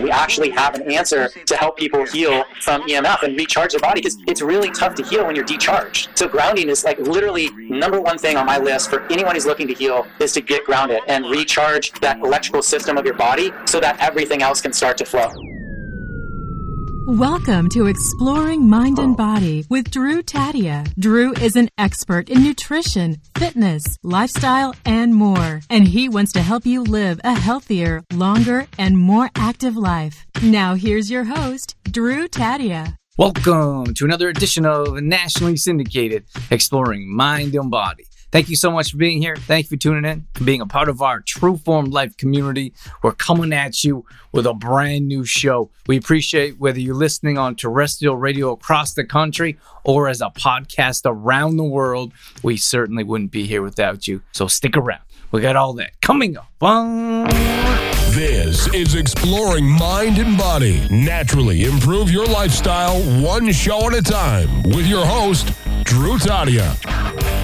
we actually have an answer to help people heal from EMF and recharge their body because it's really tough to heal when you're decharged. So grounding is like literally number one thing on my list for anyone who's looking to heal is to get grounded and recharge that electrical system of your body so that everything else can start to flow. Welcome to Exploring Mind and Body with Drew Taddia. Drew is an expert in nutrition, fitness, lifestyle, and more. And he wants to help you live a healthier, longer, and more active life. Now, here's your host, Drew Taddia. Welcome to another edition of Nationally Syndicated Exploring Mind and Body. Thank you so much for being here. Thank you for tuning in and being a part of our True Form Life community. We're coming at you with a brand new show. We appreciate whether you're listening on terrestrial radio across the country or as a podcast around the world. We certainly wouldn't be here without you. So stick around. We got all that coming up. This is Exploring Mind and Body. Naturally improve your lifestyle one show at a time with your host, Drew Taddia.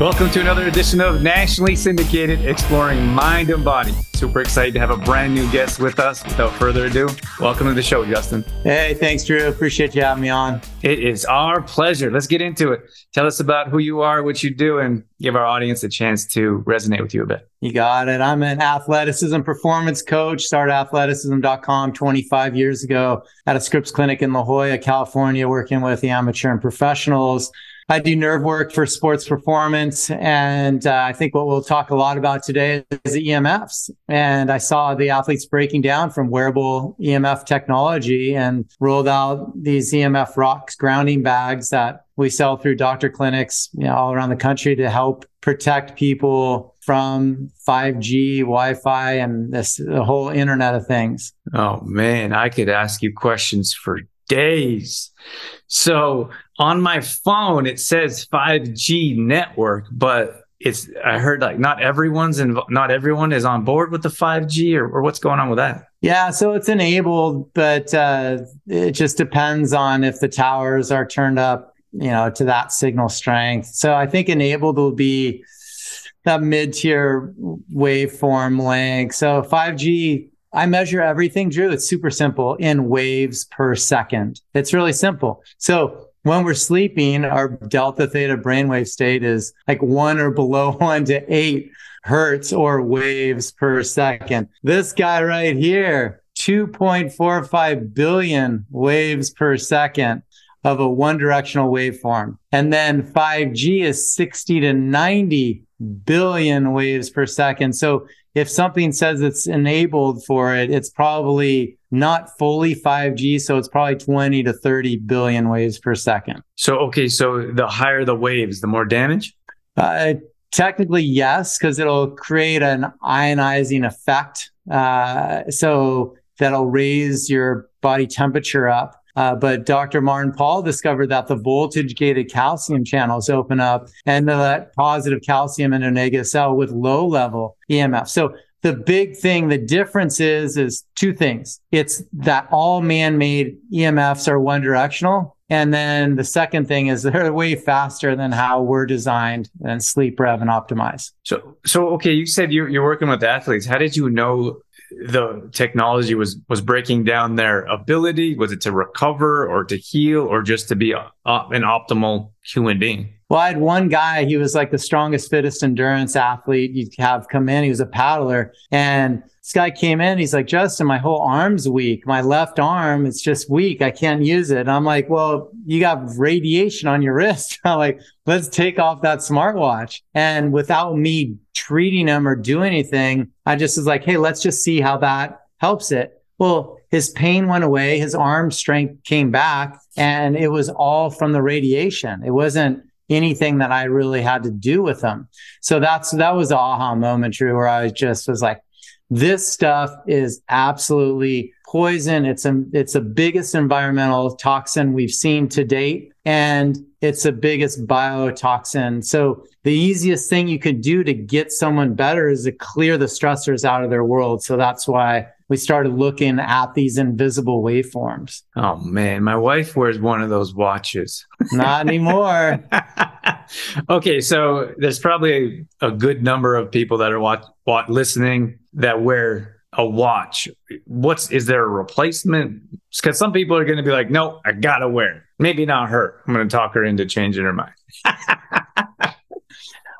Welcome to another edition of Nationally Syndicated Exploring Mind and Body. Super excited to have a brand new guest with us. Without further ado, welcome to the show, Justin. Hey, thanks, Drew. Appreciate you having me on. It is our pleasure. Let's get into it. Tell us about who you are, what you do, and give our audience a chance to resonate with you a bit. You got it. I'm an athleticism performance coach. Started athleticism.com 25 years ago at a Scripps clinic in La Jolla, California, working with the amateur and professionals. I do nerve work for sports performance. And uh, I think what we'll talk a lot about today is the EMFs. And I saw the athletes breaking down from wearable EMF technology and rolled out these EMF rocks grounding bags that we sell through doctor clinics you know, all around the country to help protect people from 5G, Wi-Fi, and this the whole Internet of Things. Oh man, I could ask you questions for days. So on my phone, it says 5G network, but it's I heard like not everyone's in, not everyone is on board with the 5G or, or what's going on with that. Yeah, so it's enabled, but uh, it just depends on if the towers are turned up, you know, to that signal strength. So I think enabled will be that mid-tier waveform length. So 5G I measure everything, Drew. It's super simple in waves per second. It's really simple. So when we're sleeping, our delta theta brainwave state is like one or below one to eight hertz or waves per second. This guy right here, 2.45 billion waves per second of a one directional waveform. And then 5G is 60 to 90 billion waves per second. So if something says it's enabled for it, it's probably not fully 5G. So it's probably 20 to 30 billion waves per second. So, okay. So the higher the waves, the more damage? Uh, technically, yes, because it'll create an ionizing effect. Uh, so that'll raise your body temperature up. Uh, but Dr. Martin Pall discovered that the voltage gated calcium channels open up and let positive calcium in a negative cell with low level EMF. So the big thing, the difference is, is two things. It's that all man-made EMFs are one directional. And then the second thing is they're way faster than how we're designed and sleep rev and optimize. So, so okay, you said you're, you're working with athletes. How did you know the technology was was breaking down their ability? Was it to recover or to heal or just to be a, a, an optimal human being? Well, I had one guy, he was like the strongest, fittest endurance athlete you'd have come in. He was a paddler. And this guy came in, he's like, Justin, my whole arm's weak. My left arm, it's just weak. I can't use it. And I'm like, well, you got radiation on your wrist. I'm like, let's take off that smartwatch. And without me treating him or doing anything, I just was like, hey, let's just see how that helps it. Well, his pain went away, his arm strength came back, and it was all from the radiation. It wasn't anything that I really had to do with them. So that's that was the aha moment, Drew, where I just was like, this stuff is absolutely poison. It's a, it's the biggest environmental toxin we've seen to date, and it's the biggest biotoxin. So the easiest thing you could do to get someone better is to clear the stressors out of their world. So that's why we started looking at these invisible waveforms. Oh man, my wife wears one of those watches. Not anymore. okay, so there's probably a, a, good number of people that are watch, watch, listening that wear a watch, what's is there a replacement? Because some people are going to be like, no, I gotta wear it. Maybe not her. I'm going to talk her into changing her mind.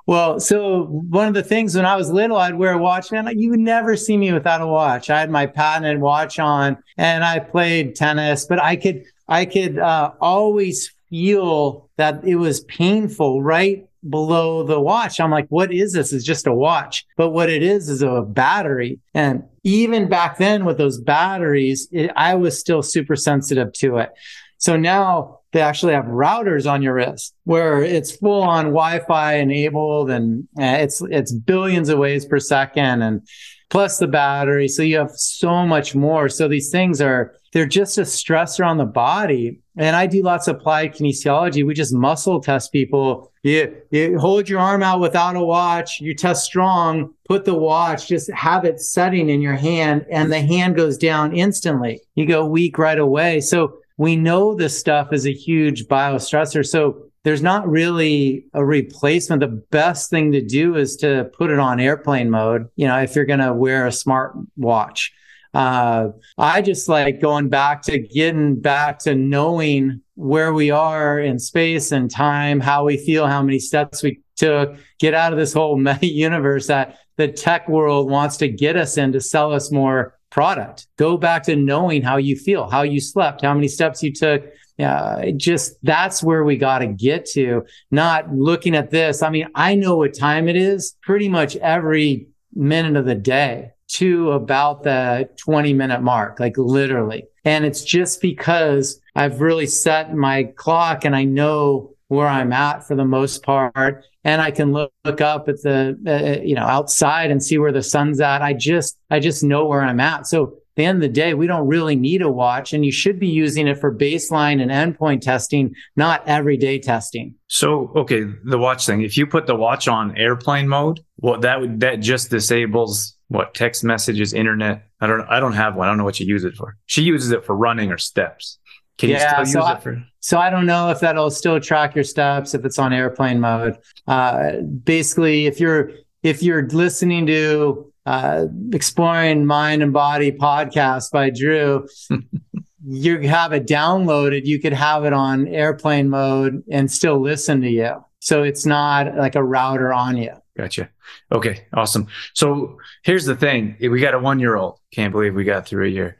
Well, so one of the things when I was little, I'd wear a watch, and you would never see me without a watch. I had my patented watch on, and I played tennis, but I could, I could uh, always feel that it was painful right below the watch. I'm like, what is this? It's just a watch. But what it is is a battery. And even back then with those batteries, it, I was still super sensitive to it. So now they actually have routers on your wrist where it's full on Wi-Fi enabled and it's it's billions of waves per second and plus the battery. So you have so much more. So these things are they're just a stressor on the body. And I do lots of applied kinesiology. We just muscle test people. You, you hold your arm out without a watch. You test strong, put the watch, just have it setting in your hand, and the hand goes down instantly. You go weak right away. So we know this stuff is a huge biostressor. So there's not really a replacement. The best thing to do is to put it on airplane mode. You know, if you're going to wear a smart watch, uh, I just like going back to getting back to knowing where we are in space and time, how we feel, how many steps we took, get out of this whole meta universe that the tech world wants to get us in to sell us more product. Go back to knowing how you feel, how you slept, how many steps you took. Yeah, just that's where we got to get to, not looking at this. I mean, I know what time it is pretty much every minute of the day to about the 20 minute mark, like literally. And it's just because I've really set my clock and I know where I'm at for the most part and I can look, look up at the uh, you know outside and see where the sun's at. I just I just know where I'm at. So the end of the day, we don't really need a watch, and you should be using it for baseline and endpoint testing, not everyday testing. So okay, the watch thing. If you put the watch on airplane mode, well, that would that just disables what text messages, internet. I don't I don't have one. I don't know what you use it for. She uses it for running or steps. Can yeah, you still use so it for? so I don't know if that'll still track your steps if it's on airplane mode. Uh, basically, if you're if you're listening to uh, exploring mind and body podcast by Drew, you have it downloaded. You could have it on airplane mode and still listen to you. So it's not like a router on you. Gotcha. Okay, awesome. So here's the thing: we got a one year old. Can't believe we got through a year.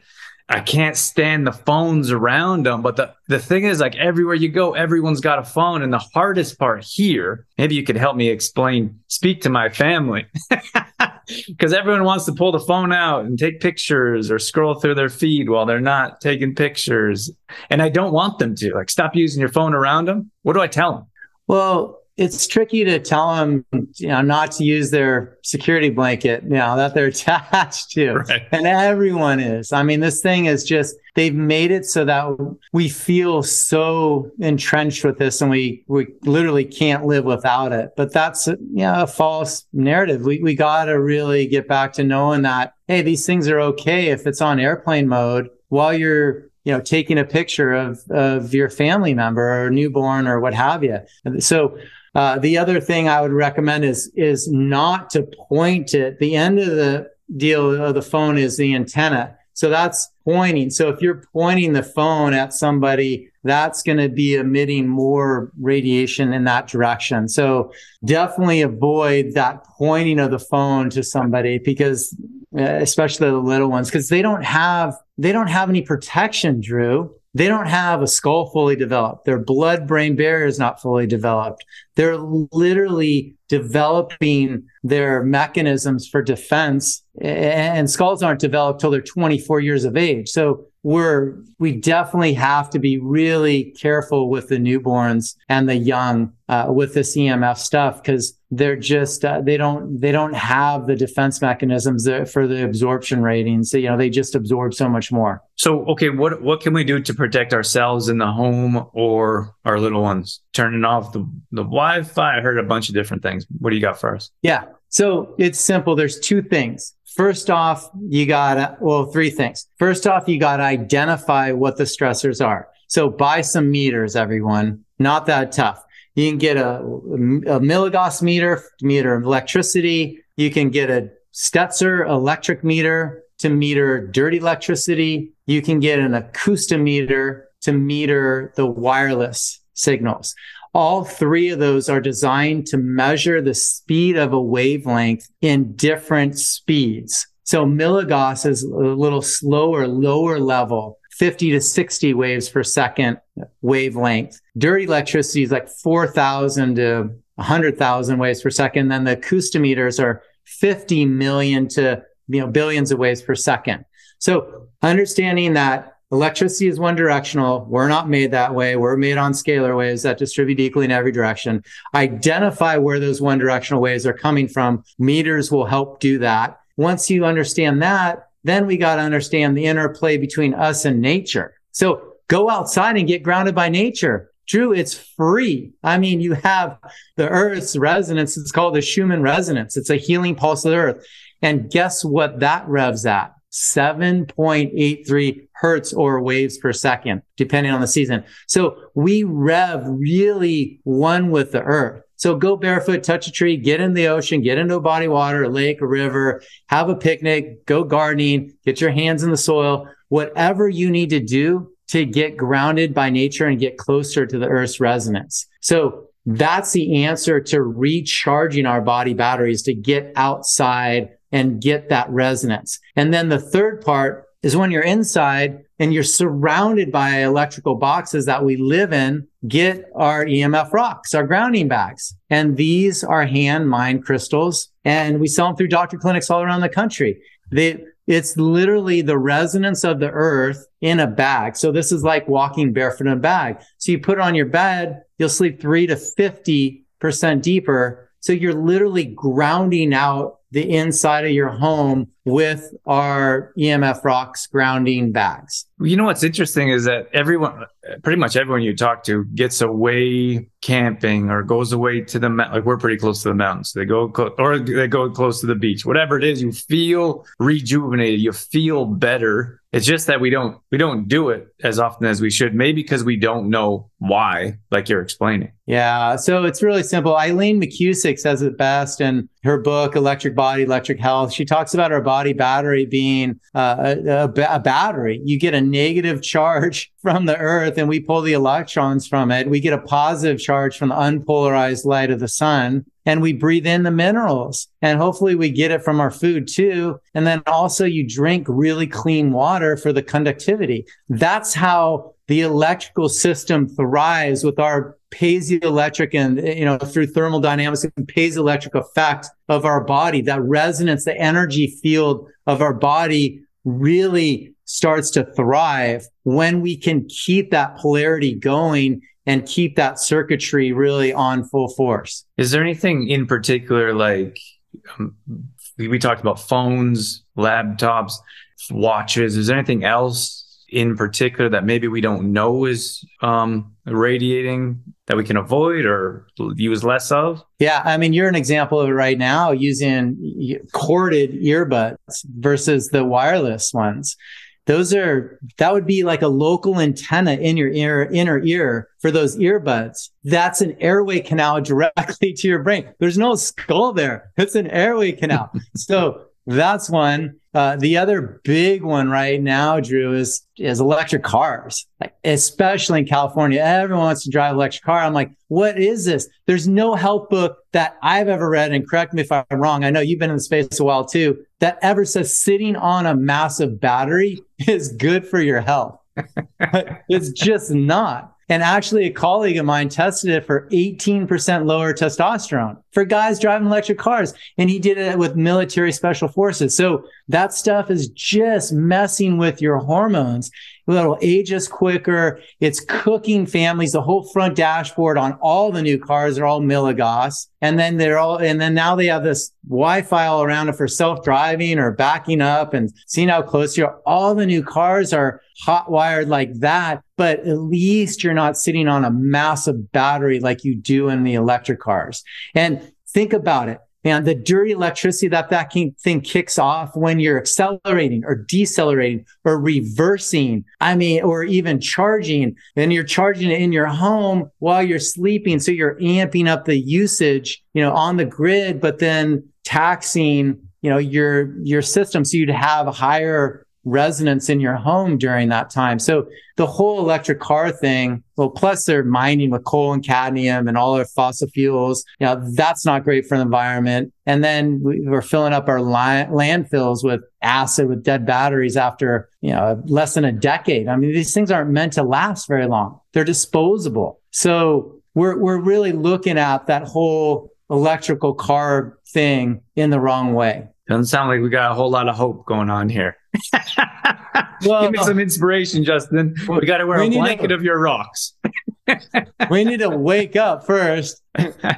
I can't stand the phones around them. But the, the thing is, like everywhere you go, everyone's got a phone. And the hardest part here, maybe you could help me explain, speak to my family. Because everyone wants to pull the phone out and take pictures or scroll through their feed while they're not taking pictures. And I don't want them to. Like, stop using your phone around them. What do I tell them? Well, it's tricky to tell them, you know, not to use their security blanket, you know, that they're attached to. Right. And everyone is. I mean, this thing is just, they've made it so that we feel so entrenched with this and we, we literally can't live without it. But that's, you know, a false narrative. We, we got to really get back to knowing that, hey, these things are okay if it's on airplane mode while you're you know taking a picture of of your family member or newborn or what have you so uh, the other thing I would recommend is is not to point it. The end of the deal of the phone is the antenna. So that's pointing. So if you're pointing the phone at somebody, that's going to be emitting more radiation in that direction. So definitely avoid that pointing of the phone to somebody because uh, especially the little ones because they don't have they don't have any protection, Drew they don't have a skull fully developed. Their blood brain barrier is not fully developed. They're literally developing their mechanisms for defense and skulls aren't developed till they're 24 years of age. So we're, we definitely have to be really careful with the newborns and the young uh, with this EMF stuff because they're just uh, they don't they don't have the defense mechanisms for the absorption ratings. So, you know, they just absorb so much more. So, okay, what what can we do to protect ourselves in the home or our little ones? Turning off the the Wi-Fi. I heard a bunch of different things. What do you got for us? Yeah. So it's simple. There's two things. First off, you gotta, well, three things. First off, you got to identify what the stressors are. So buy some meters, everyone. Not that tough. You can get a, a milligauss meter, meter of electricity. You can get a Stetzer electric meter to meter dirty electricity. You can get an acoustimeter to meter the wireless signals. All three of those are designed to measure the speed of a wavelength in different speeds. So milligauss is a little slower, lower level, 50 to 60 waves per second wavelength. Dirty electricity is like 4,000 to 100,000 waves per second. Then the acoustimeters are 50 million to you know billions of waves per second. So understanding that Electricity is one directional. We're not made that way. We're made on scalar waves that distribute equally in every direction. Identify where those one directional waves are coming from. Meters will help do that. Once you understand that, then we got to understand the interplay between us and nature. So go outside and get grounded by nature. Drew, it's free. I mean, you have the Earth's resonance. It's called the Schumann resonance. It's a healing pulse of the Earth. And guess what that revs at? 7.83 hertz or waves per second, depending on the season. So we rev really one with the earth. So go barefoot, touch a tree, get in the ocean, get into a body of water, a lake, a river, have a picnic, go gardening, get your hands in the soil, whatever you need to do to get grounded by nature and get closer to the earth's resonance. So that's the answer to recharging our body batteries to get outside and get that resonance. And then the third part is when you're inside and you're surrounded by electrical boxes that we live in, get our EMF rocks, our grounding bags. And these are hand mined crystals and we sell them through doctor clinics all around the country. They, it's literally the resonance of the earth in a bag. So this is like walking barefoot in a bag. So you put it on your bed, you'll sleep three to 50% deeper. So you're literally grounding out the inside of your home with our EMF rocks grounding bags. You know what's interesting is that everyone, pretty much everyone you talk to, gets away camping or goes away to the like we're pretty close to the mountains. They go or they go close to the beach. Whatever it is, you feel rejuvenated. You feel better it's just that we don't we don't do it as often as we should. Maybe because we don't know why, like you're explaining. Yeah. So it's really simple. Eileen McKusick says it best in her book, Electric Body, Electric Health. She talks about our body battery being uh, a, a battery. You get a negative charge from the earth and we pull the electrons from it. We get a positive charge from the unpolarized light of the sun and we breathe in the minerals and hopefully we get it from our food too. And then also you drink really clean water for the conductivity. That's how the electrical system thrives with our piezoelectric and, you know, through thermodynamics and piezoelectric effect of our body, that resonance, the energy field of our body really starts to thrive when we can keep that polarity going and keep that circuitry really on full force. Is there anything in particular like um, we talked about phones, laptops, watches? Is there anything else in particular that maybe we don't know is um, radiating that we can avoid or use less of? Yeah, I mean, you're an example of it right now using corded earbuds versus the wireless ones those are that would be like a local antenna in your ear inner ear for those earbuds. That's an airway canal directly to your brain. There's no skull there. It's an airway canal. So that's one uh, the other big one right now, Drew, is is electric cars. Like, especially in California, everyone wants to drive electric car. I'm like, what is this? There's no health book that I've ever read, and correct me if I'm wrong. I know you've been in the space a while too. That ever says sitting on a massive battery is good for your health. it's just not. And actually, a colleague of mine tested it for 18% lower testosterone for guys driving electric cars. And he did it with military special forces. So that stuff is just messing with your hormones. It'll age us quicker. It's cooking families. The whole front dashboard on all the new cars are all milligauss. And then they're all, and then now they have this Wi-Fi all around it for self-driving or backing up and seeing how close you are. All the new cars are hot wired like that, but at least you're not sitting on a massive battery like you do in the electric cars. And think about it and the dirty electricity that that thing kicks off when you're accelerating or decelerating or reversing. I mean, or even charging and you're charging it in your home while you're sleeping. So you're amping up the usage, you know, on the grid, but then taxing you know, your your system so you'd have higher resonance in your home during that time. So the whole electric car thing, well, plus they're mining with coal and cadmium and all our fossil fuels, you know, that's not great for the environment. And then we're filling up our landfills with acid with dead batteries after, you know, less than a decade. I mean, these things aren't meant to last very long. They're disposable. So we're, we're really looking at that whole electrical car thing in the wrong way. Doesn't sound like we got a whole lot of hope going on here. Well, Give me some inspiration, Justin. We got to wear a blanket to, of your rocks. we need to wake up first.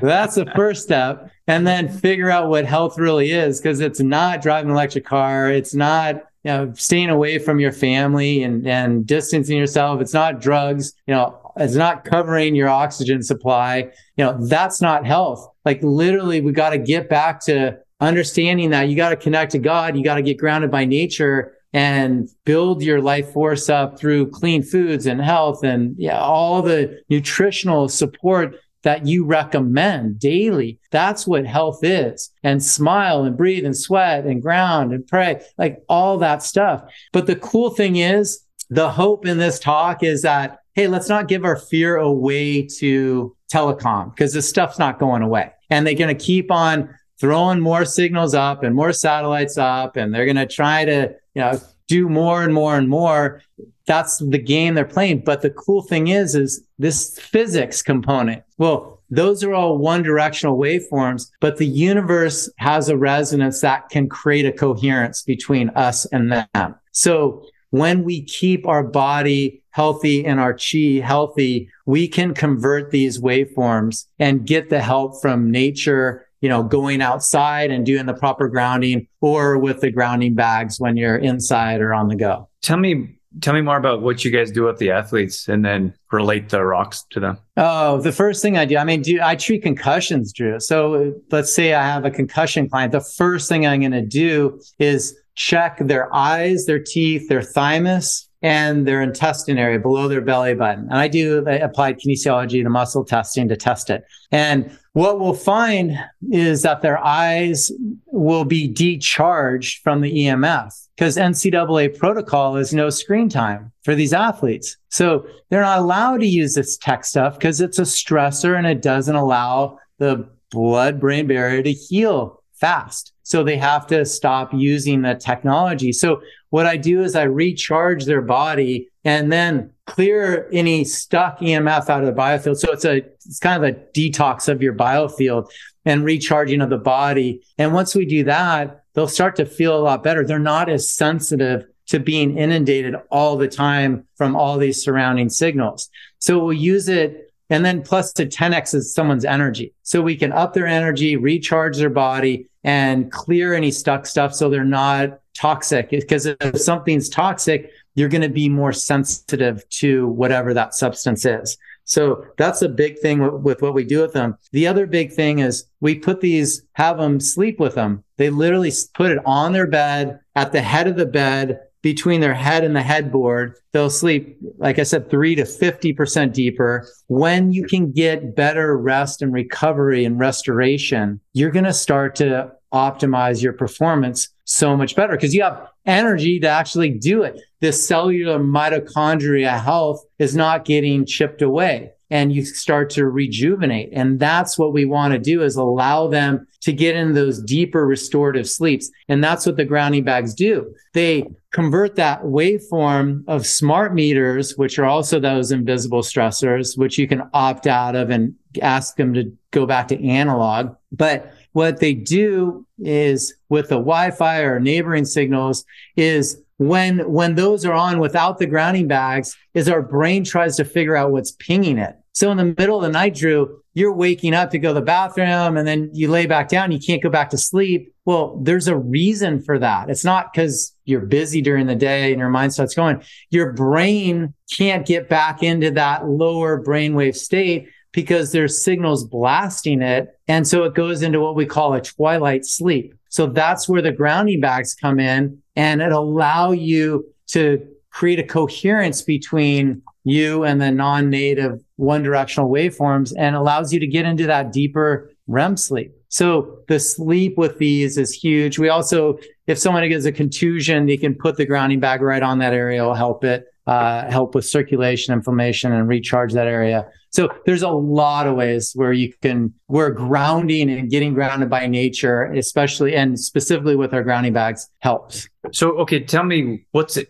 That's the first step. And then figure out what health really is because it's not driving an electric car. It's not you know, staying away from your family and, and distancing yourself. It's not drugs. You know, it's not covering your oxygen supply. You know, that's not health. Like literally, we got to get back to understanding that you got to connect to God, you got to get grounded by nature and build your life force up through clean foods and health and yeah, all the nutritional support that you recommend daily. That's what health is. And smile and breathe and sweat and ground and pray, like all that stuff. But the cool thing is, the hope in this talk is that, hey, let's not give our fear away to telecom because this stuff's not going away. And they're going to keep on throwing more signals up and more satellites up, and they're going to try to, you know, do more and more and more. That's the game they're playing. But the cool thing is, is this physics component. Well, those are all one directional waveforms, but the universe has a resonance that can create a coherence between us and them. So when we keep our body healthy and our chi healthy, we can convert these waveforms and get the help from nature you know, going outside and doing the proper grounding or with the grounding bags when you're inside or on the go. Tell me tell me more about what you guys do with the athletes and then relate the rocks to them. Oh, the first thing I do, I mean, do I treat concussions, Drew. So let's say I have a concussion client. The first thing I'm going to do is check their eyes, their teeth, their thymus, and their intestine area below their belly button. And I do applied kinesiology, the muscle testing to test it. And what we'll find is that their eyes will be decharged from the EMF because NCAA protocol is no screen time for these athletes. So they're not allowed to use this tech stuff because it's a stressor and it doesn't allow the blood brain barrier to heal fast. So they have to stop using the technology. So what I do is I recharge their body and then clear any stuck EMF out of the biofield. So it's a it's kind of a detox of your biofield and recharging of the body. And once we do that, they'll start to feel a lot better. They're not as sensitive to being inundated all the time from all these surrounding signals. So we'll use it and then plus to 10x is someone's energy. So we can up their energy, recharge their body and clear any stuck stuff so they're not toxic. Because if something's toxic, you're going to be more sensitive to whatever that substance is. So that's a big thing w- with what we do with them. The other big thing is we put these, have them sleep with them. They literally put it on their bed at the head of the bed between their head and the headboard. They'll sleep, like I said, three to 50% deeper. When you can get better rest and recovery and restoration, you're going to start to optimize your performance so much better because you have energy to actually do it. This cellular mitochondria health is not getting chipped away and you start to rejuvenate. And that's what we want to do is allow them to get in those deeper restorative sleeps. And that's what the grounding bags do. They convert that waveform of smart meters, which are also those invisible stressors, which you can opt out of and ask them to go back to analog. But what they do is with the Wi-Fi or neighboring signals is when when those are on without the grounding bags is our brain tries to figure out what's pinging it. So in the middle of the night drew you're waking up to go to the bathroom and then you lay back down you can't go back to sleep. Well there's a reason for that. It's not because you're busy during the day and your mind starts going. Your brain can't get back into that lower brainwave state because there's signals blasting it. And so it goes into what we call a twilight sleep. So that's where the grounding bags come in and it allow you to create a coherence between you and the non-native one directional waveforms and allows you to get into that deeper REM sleep. So the sleep with these is huge. We also, if someone gets a contusion, they can put the grounding bag right on that area. It'll help it, uh, help with circulation, inflammation, and recharge that area. So there's a lot of ways where you can, where grounding and getting grounded by nature, especially and specifically with our grounding bags helps. So, okay, tell me what's it,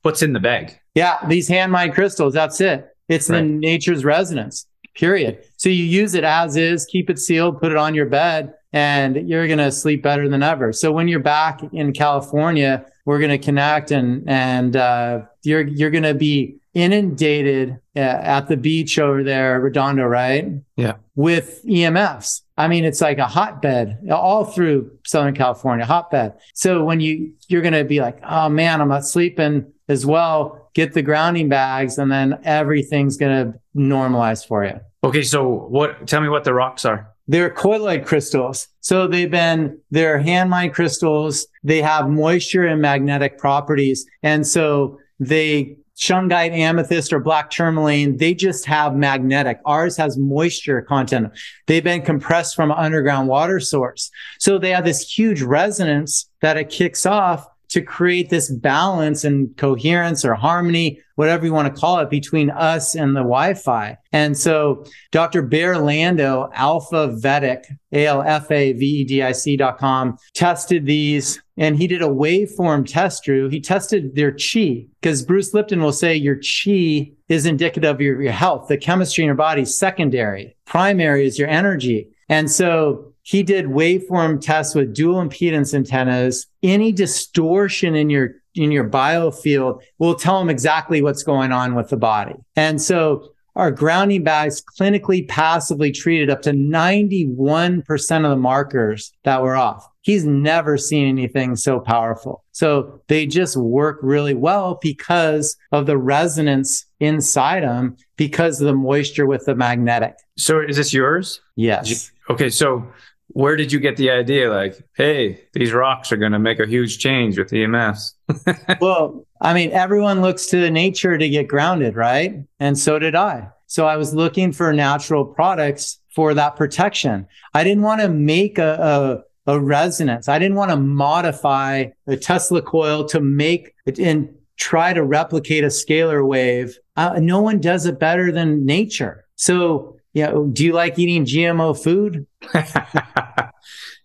what's in the bag? Yeah, these hand mined crystals. That's it. It's right. in nature's resonance. Period. So you use it as is, keep it sealed, put it on your bed, and you're going to sleep better than ever. So when you're back in California, we're going to connect and and uh, you're you're going to be inundated uh, at the beach over there, Redondo, right? Yeah. With EMFs. I mean, it's like a hotbed all through Southern California, hotbed. So when you you're going to be like, oh man, I'm not sleeping as well. Get the grounding bags, and then everything's going to normalize for you. Okay, so what? Tell me what the rocks are. They're colloid crystals. So they've been, they're hand mined crystals. They have moisture and magnetic properties. And so they shungite amethyst or black tourmaline, they just have magnetic. Ours has moisture content. They've been compressed from an underground water source. So they have this huge resonance that it kicks off to create this balance and coherence or harmony, whatever you want to call it, between us and the Wi-Fi. And so Dr. Bear Lando, Alpha Vedic, A-L-F-A-V-E-D-I-C dot com, tested these and he did a waveform test, Drew. He tested their chi because Bruce Lipton will say your chi is indicative of your, your health. The chemistry in your body is secondary. Primary is your energy. And so he did waveform tests with dual impedance antennas. Any distortion in your in your biofield will tell him exactly what's going on with the body. And so our grounding bags clinically passively treated up to 91% of the markers that were off. He's never seen anything so powerful. So they just work really well because of the resonance inside them because of the moisture with the magnetic. So is this yours? Yes. Okay. So where did you get the idea? Like hey these rocks are going to make a huge change with emfs well i mean everyone looks to nature to get grounded right? And so did i. So i was looking for natural products for that protection. I didn't want to make a, a, a resonance. I didn't want to modify a tesla coil to make it and try to replicate a scalar wave. Uh, no one does it better than nature. So yeah. Do you like eating GMO food?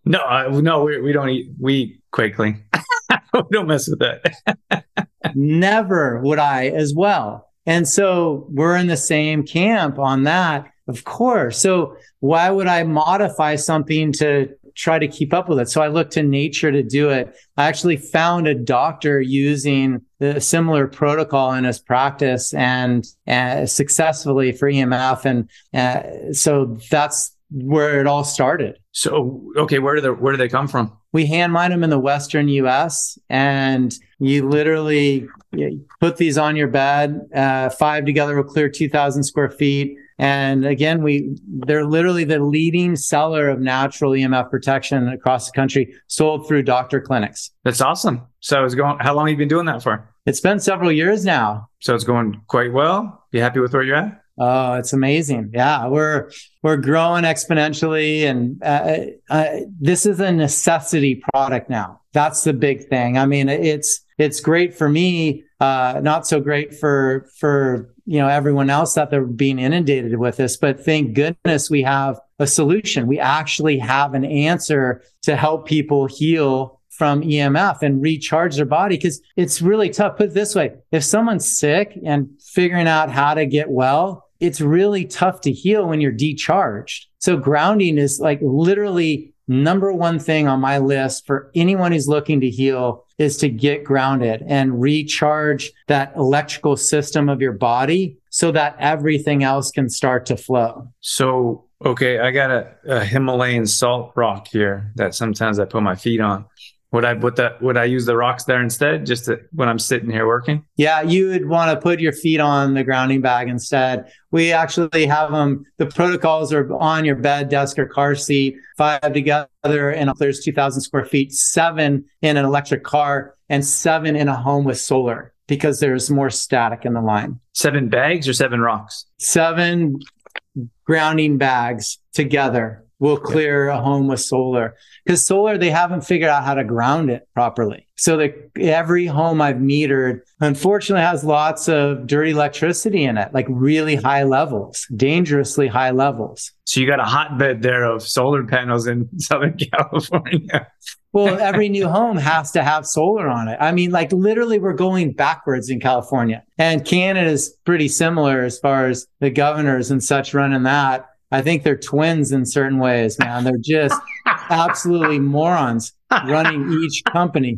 no, uh, no, we, we don't eat. We eat quickly. we don't mess with that. Never would I as well. And so we're in the same camp on that, of course. So why would I modify something to try to keep up with it. So I looked to nature to do it. I actually found a doctor using a similar protocol in his practice and uh, successfully for EMF. And uh, so that's where it all started. So, okay, where do they, where do they come from? We hand mine them in the Western US and you literally put these on your bed. Uh, five together will clear 2000 square feet and again, we they're literally the leading seller of natural EMF protection across the country, sold through doctor clinics. That's awesome. So it's going. How long have you been doing that for? It's been several years now. So it's going quite well. You happy with where you're at? Oh, it's amazing. Yeah, we're we're growing exponentially, and uh, uh, this is a necessity product now. That's the big thing. I mean, it's it's great for me, uh, not so great for for you know everyone else that they're being inundated with this but thank goodness we have a solution. We actually have an answer to help people heal from EMF and recharge their body because it's really tough. Put it this way if someone's sick and figuring out how to get well it's really tough to heal when you're decharged. So grounding is like literally number one thing on my list for anyone who's looking to heal is to get grounded and recharge that electrical system of your body so that everything else can start to flow. So, okay, I got a, a Himalayan salt rock here that sometimes I put my feet on. Would I put that? Would I use the rocks there instead, just to, when I'm sitting here working? Yeah, you would want to put your feet on the grounding bag instead. We actually have them. The protocols are on your bed, desk, or car seat. Five together, and there's 2,000 square feet. Seven in an electric car, and seven in a home with solar because there's more static in the line. Seven bags or seven rocks? Seven grounding bags together will clear a home with solar. Because solar they haven't figured out how to ground it properly. So every home i've metered unfortunately has lots of dirty electricity in it like really high levels dangerously high levels. So you got a hotbed there of solar panels in southern california. Well every new home has to have solar on it. I mean like literally we're going backwards in california. And canada is pretty similar as far as the governors and such running that I think they're twins in certain ways, man. They're just absolutely morons running each company.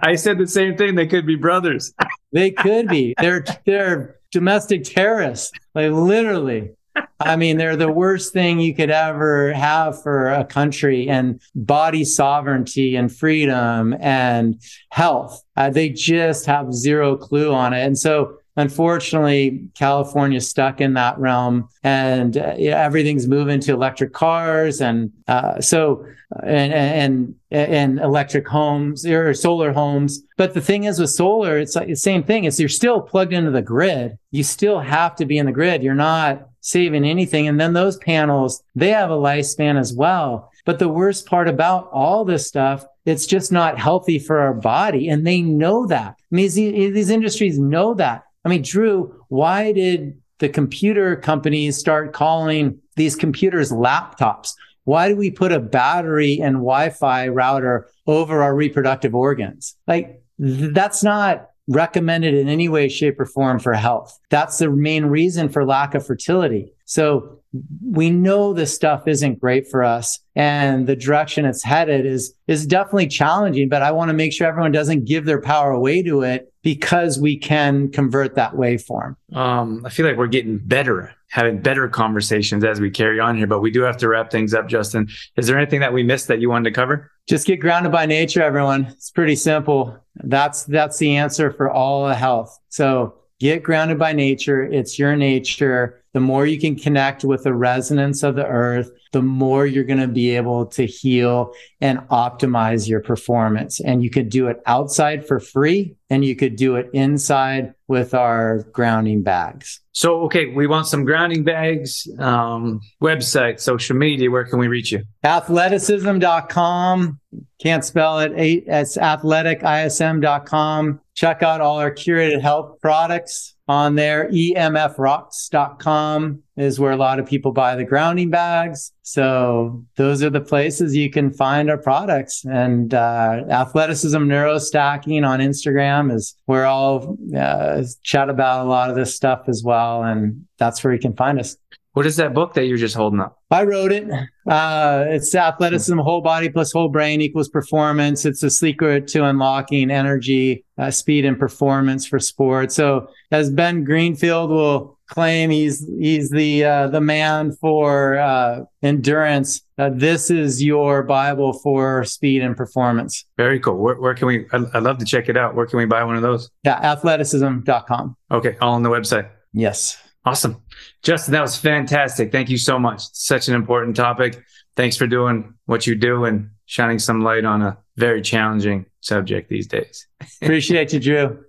I said the same thing. They could be brothers. they could be. They're they're domestic terrorists. Like literally. I mean, they're the worst thing you could ever have for a country and body sovereignty and freedom and health. Uh, they just have zero clue on it. And so unfortunately, California's stuck in that realm, and uh, everything's moving to electric cars, and uh, so and and and electric homes or solar homes. But the thing is, with solar, it's like the same thing. Is you're still plugged into the grid. You still have to be in the grid. You're not saving anything. And then those panels, they have a lifespan as well. But the worst part about all this stuff, it's just not healthy for our body. And they know that. I mean, these, these industries know that. I mean, Drew, why did the computer companies start calling these computers laptops? Why do we put a battery and Wi Fi router over our reproductive organs? Like, that's not recommended in any way, shape, or form for health. That's the main reason for lack of fertility. So we know this stuff isn't great for us and the direction it's headed is is definitely challenging but i want to make sure everyone doesn't give their power away to it because we can convert that waveform. Um, i feel like we're getting better having better conversations as we carry on here but we do have to wrap things up justin. Is there anything that we missed that you wanted to cover? Just get grounded by nature everyone. It's pretty simple that's that's the answer for all the health so get grounded by nature. It's your nature. The more you can connect with the resonance of the earth, the more you're going to be able to heal and optimize your performance. And you could do it outside for free and you could do it inside with our grounding bags. So, okay, we want some grounding bags, um, website, social media. Where can we reach you? Athleticism.com. Can't spell it. It's athleticism.com. Check out all our curated health products on there. EMFrocks.com is where a lot of people buy the grounding bags. So those are the places you can find our products. And uh, athleticism neurostacking on Instagram is where I'll uh, chat about a lot of this stuff as well. And that's where you can find us. What is that book that you're just holding up? I wrote it. Uh, it's athleticism, whole body plus whole brain equals performance. It's a secret to unlocking energy, uh, speed, and performance for sports. So, as Ben Greenfield will claim, he's he's the uh, the man for uh, endurance. Uh, this is your Bible for speed and performance. Very cool. Where, where can we? I'd love to check it out. Where can we buy one of those? Yeah, athleticism.com. Okay, all on the website. Yes. Awesome. Justin, that was fantastic. Thank you so much. such an important topic. Thanks for doing what you do and shining some light on a very challenging subject these days. Appreciate you, Drew.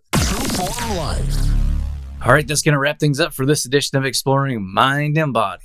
All right, that's going to wrap things up for this edition of Exploring Mind and Body.